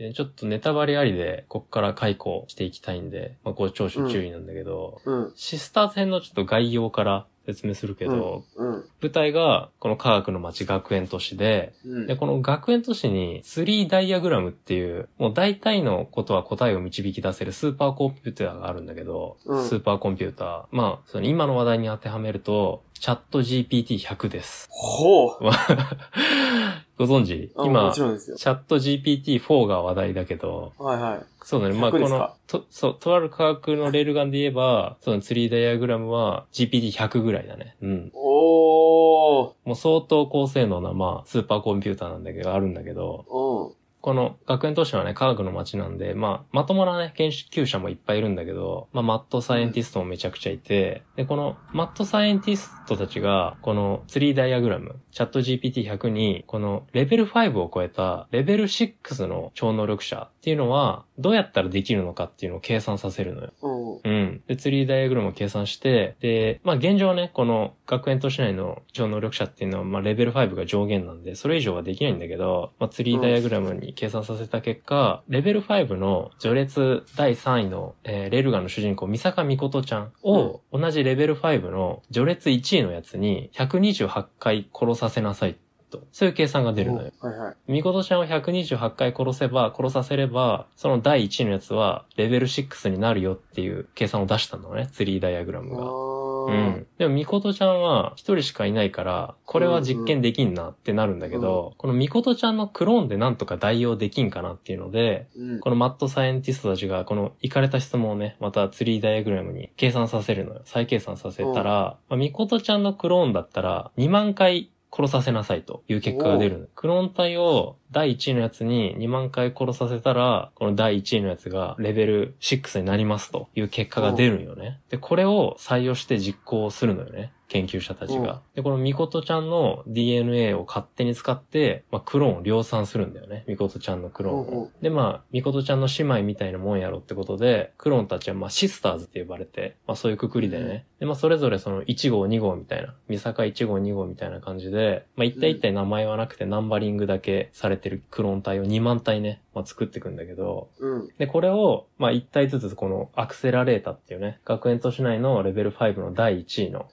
でちょっとネタバレありで、こっから解雇していきたいんで、まあ、ご聴取注意なんだけど、うん。シスターズ編のちょっと概要から説明するけど、うん。舞台がこの科学の街学園都市で、うん。で、この学園都市に3ダイアグラムっていう、もう大体のことは答えを導き出せるスーパーコンピューターがあるんだけど、うんスーパーコンピューター。まあ、その今の話題に当てはめると、チャット GPT100 です。ほう。ご存知？あ今。チャット GPT4 が話題だけど、はいはい。そうだね。まあ、100このと、そう、とある科学のレールガンで言えば、その3ダイアグラムは GPT100 ぐらいだね。うん。おー。もう相当高性能な、まあ、スーパーコンピューターなんだけど、あるんだけど、うん。この学園都市はね、科学の街なんで、まあ、まともなね、研究者もいっぱいいるんだけど、まあ、マッドサイエンティストもめちゃくちゃいて、で、このマッドサイエンティストたちが、この3ダイアグラム、チャット GPT100 に、このレベル5を超えたレベル6の超能力者っていうのは、どうやったらできるのかっていうのを計算させるのよ。うん。うん。で、ツリーダイアグラムを計算して、で、まあ現状ね、この学園都市内の超能力者っていうのは、まあレベル5が上限なんで、それ以上はできないんだけど、まあツリーダイアグラムに計算させた結果、レベル5の序列第3位の、えーレールガンの主人公、三坂美琴ちゃんを、同じレベル5の序列1位のやつに、128回殺させなさいと。そういう計算が出るのよ。はいはい。みことちゃんを128回殺せば、殺させれば、その第1位のやつは、レベル6になるよっていう計算を出したのね、ツリーダイアグラムが。ううん。でも、みことちゃんは一人しかいないから、これは実験できんなってなるんだけど、このみことちゃんのクローンでなんとか代用できんかなっていうので、うん。このマッドサイエンティストたちが、この行かれた質問をね、またツリーダイアグラムに計算させるのよ。再計算させたら、まあ、みことちゃんのクローンだったら、2万回殺させなさいという結果が出るの。クローン体を第1位のやつに2万回殺させたら、この第1位のやつがレベル6になりますという結果が出るんよね。で、これを採用して実行するのよね。研究者たちが。で、このミコトちゃんの DNA を勝手に使って、まあ、クローンを量産するんだよね。ミコトちゃんのクローンうんうを。で、まあ、ミコトちゃんの姉妹みたいなもんやろってことで、クローンたちはまあシスターズって呼ばれて、まあそういうくくりでね。で、まあそれぞれその1号2号みたいな、三坂1号2号みたいな感じで、まあ一体一体名前はなくてナンバリングだけされてるクローン体を2万体ね、まあ作っていくんだけど、うん。で、これを、まあ、一体ずつこのアクセラレータっていうね、学園都市内のレベル5の第1位の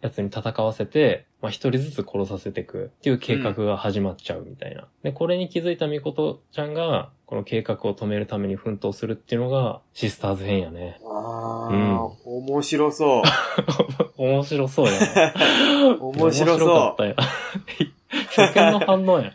やつに戦わせて、まあ、一人ずつ殺させていくっていう計画が始まっちゃうみたいな。で、これに気づいたみことちゃんが、この計画を止めるために奮闘するっていうのが、シスターズ編やね。あうんあ、面白そう。面白そうやね。面白そう面かったよ。初見の反応や。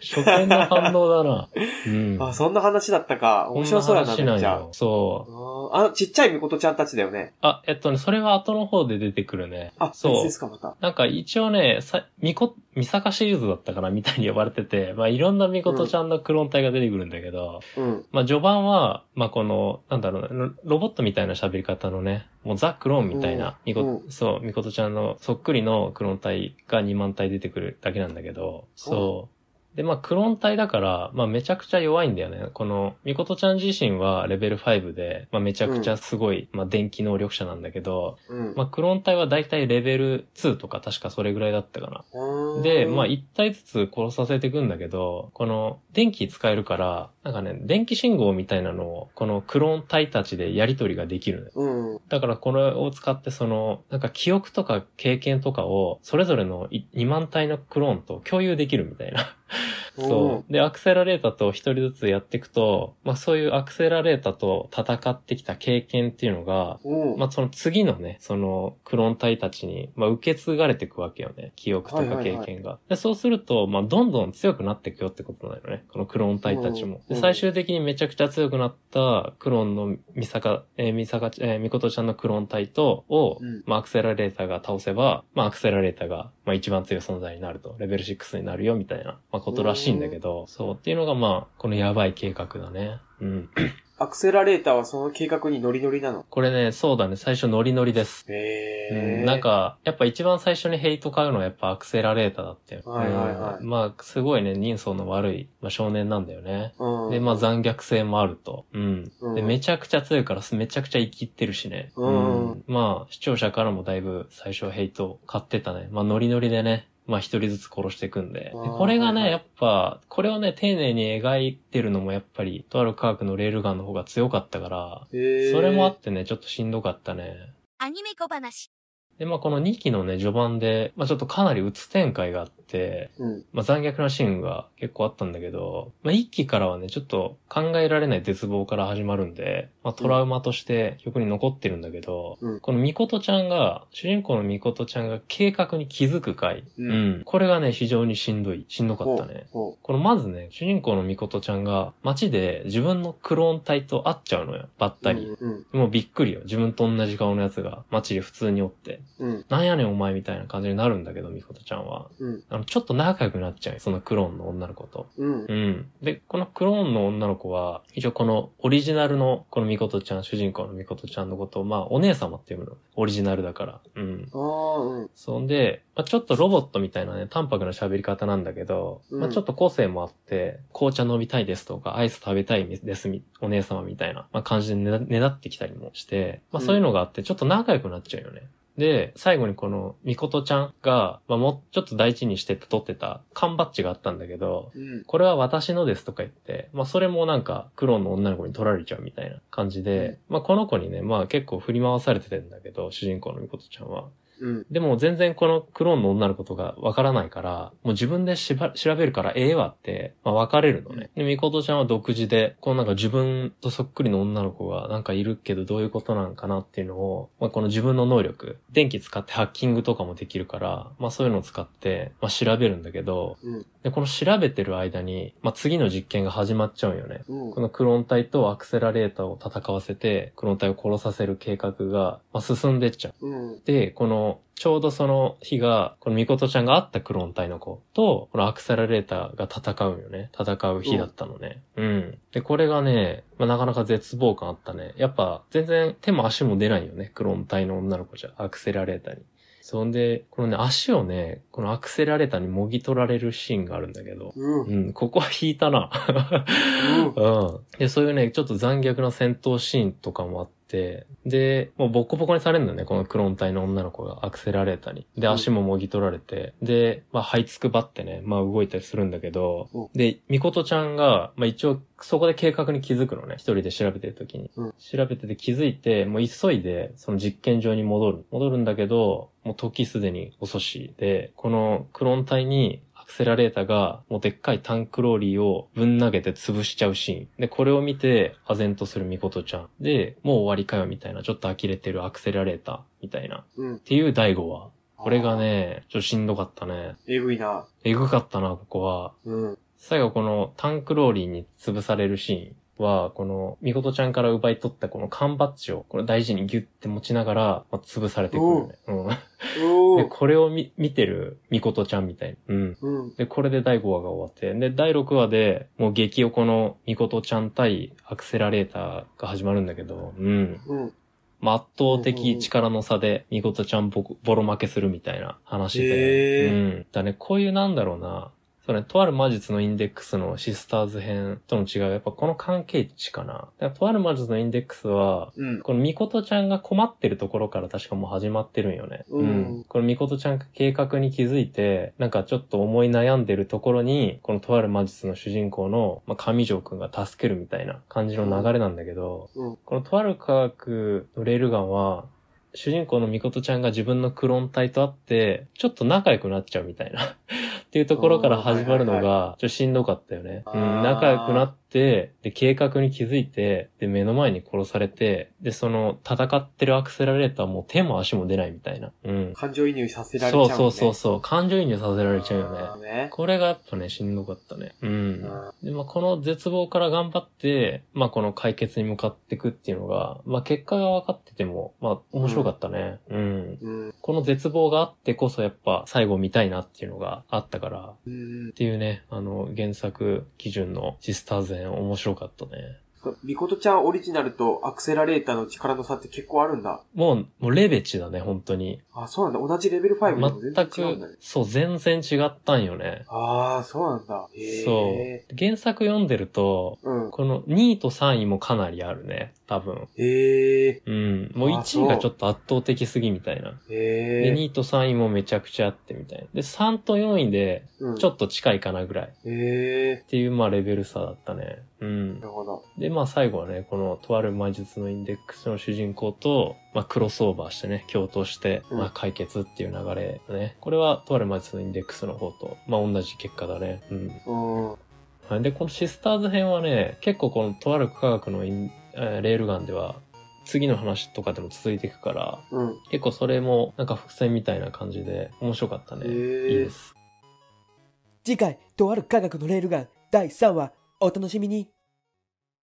初見の反応だな。うん。あ、そんな話だったか。面白そうやな、っちゃ。そう。あの、ちっちゃいみことちゃんたちだよね。あ、えっとね、それは後の方で出てくるね。あ、そう別ですか、また。なんか一応ね、さ、みこ、みさかシリーズだったかなみたいに呼ばれてて、まあいろんなみことちゃんのクローン体が出てくるんだけど、うん。まあ序盤は、まあこの、なんだろうな、ロロボットみたいな喋り方のね、もうザ・クローンみたいな、みこ、うんそう、みことちゃんのそっくりのクローン体が2万体出てくるだけなんだけど、そう。で、まあ、クローン体だから、まあ、めちゃくちゃ弱いんだよね。この、みことちゃん自身はレベル5で、まあ、めちゃくちゃすごい、まあ、電気能力者なんだけど、うん。まあ、クローン体はだいたいレベル2とか確かそれぐらいだったかな。で、まあ、一体ずつ殺させていくんだけど、この、電気使えるから、なんかね、電気信号みたいなのを、このクローン体たちでやり取りができるのよ。うん。だからこれを使ってその、なんか記憶とか経験とかを、それぞれの2万体のクローンと共有できるみたいな。そう。で、アクセラレータと一人ずつやっていくと、まあそういうアクセラレータと戦ってきた経験っていうのが。まあその次のね、そのクローン体たちに、まあ受け継がれていくわけよね。記憶とか経験が。で、そうすると、まあどんどん強くなっていくよってことなのね。このクローン体たちも。で、うん最終的にめちゃくちゃ強くなったクローンのミサカ、えー、ミサカ、えー、ミコトちゃんのクローン体と、を、うんまあアクセラレーターが倒せば、まあアクセラレーターが、まあ一番強い存在になると。レベル6になるよみたいな、まあことらしいんだけど、そう。っていうのがまあ、このやばい計画だね。うん。アクセラレーターはその計画にノリノリなの？これね、そうだね、最初ノリノリです。へうん、え。なん、か、やっぱ一番最初にヘイト買うのはやっぱアクセラレーターだったよ。はいはいはいうんまあ、すごいね、人相の悪い、まあ、少年なんだよね。うん。で、まあ残虐性もあると。うん。うんで、めちゃくちゃ強いから、めちゃくちゃ生きってるしね。うんまあ、視聴者からもだいぶ最初ヘイト買ってたね。まあ、ノリノリでね、まあ一人ずつ殺していくんで。でこれがね、はいはいやっぱ、これをね、丁寧に描いてるのもやっぱり、とある科学のレールガンの方が強かったから、それもあってね、ちょっとしんどかったね。アニメ小話。で、まあこの2期のね、序盤で、まあちょっとかなり鬱展開があって、うん。まあ残虐なシーンが結構あったんだけど、まあ1期からはね、ちょっと考えられない絶望から始まるんで、まあトラウマとして曲に残ってるんだけど、うんこのミコトちゃんが、主人公のミコトちゃんが計画に気づく回、うんこれがね、非常にしんどい、しんどかったね。このまずね、主人公のミコトちゃんが街で自分のクローン体と会っちゃうのよ、ばったり。うん。もうびっくりよ。自分と同じ顔のやつが街で普通におって。うん。なんやねんお前みたいな感じになるんだけど、ミコトちゃんは。うん。あの、ちょっと仲良くなっちゃうよそのクローンの女の子と。うん。うん。で、このクローンの女の子は、一応このオリジナルのこのミコトちゃん、主人公のミコトちゃんのことを、まあ、お姉様っていうの。オリジナルだから。うん。ああ、うん。そんで、まあ、ちょっとロボットみたいなね、淡白な喋り方なんだけど、うんまあ、ちょっと個性もあって、紅茶飲みたいですとか、アイス食べたいですみ、お姉様みたいな、まあ、感じでねだねだってきたりもして、まあ、そういうのがあって、ちょっと仲良くなっちゃうよね。で、最後にこの、みことちゃんが、まあ、もうちょっと大事にして取ってた缶バッジがあったんだけど、うん。これは私のですとか言って、まあそれもなんかクローンの女の子に取られちゃうみたいな感じで、まあこの子にね、まあ結構振り回されててんだけど、主人公のみことちゃんは。うん。でも全然このクローンの女の子とかわからないから、もう自分でしば調べるからええわって、まあ分かれるのね。で、みことちゃんは独自で、このなんか自分とそっくりの女の子がなんかいるけどどういうことなんかなっていうのを、まあこの自分の能力、電気使ってハッキングとかもできるから、まあそういうのを使って、まあ調べるんだけど、うん。で、この調べてる間に、まあ次の実験が始まっちゃうんよね。うんこ。のクローン体とアクセラレーターを戦わせて、クローン体を殺させる計画が、まあ、進んでっちゃう。うん。で、この、ちょうどその日が、このミコトちゃんが会ったクローン体の子と、このアクセラレーターが戦うよね。戦う日だったのね。うん。で、これがね、まあ、なかなか絶望感あったね。やっぱ、全然手も足も出ないよね。クローン体の女の子じゃ、アクセラレーターに。そんで、このね、足をね、このアクセラレーターにもぎ取られるシーンがあるんだけど、うん。うん、ここは引いたな。う うん。で、そういうね、ちょっと残虐な戦闘シーンとかもあって、で、もうボッコボコにされるんだよね、このクローン体の女の子がアクセラレーターに。で、うん足ももぎ取られて、で、まあ、這いつくばってね、まあ、動いたりするんだけどうん、で、ミコトちゃんが、まあ、一応、そこで計画に気づくのね、一人で調べてる時に。うん調べてて気づいて、もう急いで、その実験場に戻る。戻るんだけど、もう時すでに遅しで、このクローン体にアクセラレーターが、もうでっかいタンクローリーをぶん投げて潰しちゃうシーン。で、これを見て、唖然とするミコトちゃん。で、もう終わりかよみたいな、ちょっと呆れてるアクセラレーターみたいな。っうん。ていう第5話。これがね、ちょっとしんどかったね。えぐいな。えぐかったな、ここは。うん。最後このタンクローリーに潰されるシーンは、この、みことちゃんから奪い取ったこの缶バッジを、これ大事にギュッて持ちながら、まあ、潰されてくるよね。うん。で。これを見、見てるみことちゃんみたいな。うん。うん。で、これで第5話が終わって、で、第6話で、もう激おこのみことちゃん対アクセラレーターが始まるんだけど、うん。うん。まあ、圧倒的力の差で、みことちゃんボコボロ負けするみたいな話へで。ーうん。だね、こういうなんだろうな。それ、とある魔術のインデックスのシスターズ編との違いは、やっぱこの関係値かな。だからとある魔術のインデックスは、うん。このみことちゃんが困ってるところから確かもう始まってるんよね。うんこのみことちゃんが計画に気づいて、なんかちょっと思い悩んでるところに、このとある魔術の主人公の、まあ、上条くんが助けるみたいな感じの流れなんだけど、うん。このとある科学のレールガンは、主人公のみことちゃんが自分のクローン体と会って、ちょっと仲良くなっちゃうみたいな。っていうところから始まるのが、ちょっとしんどかったよね。うん、仲良くなって、で、計画に気づいて、で、目の前に殺されて、で、その、戦ってるアクセラレーターも手も足も出ないみたいな。うん。感情移入させられちゃう、ね。そうそうそうそう。感情移入させられちゃうよね。ね。これがやっぱね、しんどかったね。うん。うんで、まあ、この絶望から頑張って、まあ、この解決に向かっていくっていうのが、まあ、結果が分かってても、まあ、面白かったね。うん。うん。この絶望があってこそやっぱ最後見たいなっていうのがあったから、うんっ。ていうね、あの、原作基準のシスターズ編面白かったね。そうミコトちゃんオリジナルとアクセラレーターの力の差って結構あるんだ。もう、もうレベチだね、本当に。あ、そうなんだ。同じレベル5でも全然全違うんだねく。、そう、全然違ったんよね。ああ、そうなんだ。へそうえ。。原作読んでると、うん。この2位と3位もかなりあるね、多分。へえ。うん。もうあ1位がちょっと圧倒的すぎみたいな。へで、え。2位と3位もめちゃくちゃあってみたいな。で、3と4位で、うん。ちょっと近いかなぐらい。っへえ。ていう、まあ、レベル差だったね。うんな。るほど。で、まあ、最後はね、この、とある魔術のインデックスの主人公と、まあ、クロスオーバーしてね、共闘して、うんまあ、解決っていう流れだね。これは、とある魔術のインデックスの方と、まあ、同じ結果だね。うん。うん。はいで、このシスターズ編はね、結構このとある科学のイン、えーレールガンでは、次の話とかでも続いていくから、うん。結構それもなんか伏線みたいな感じで面白かったね。いいです。次回、とある科学のレールガン第3話、お楽しみに。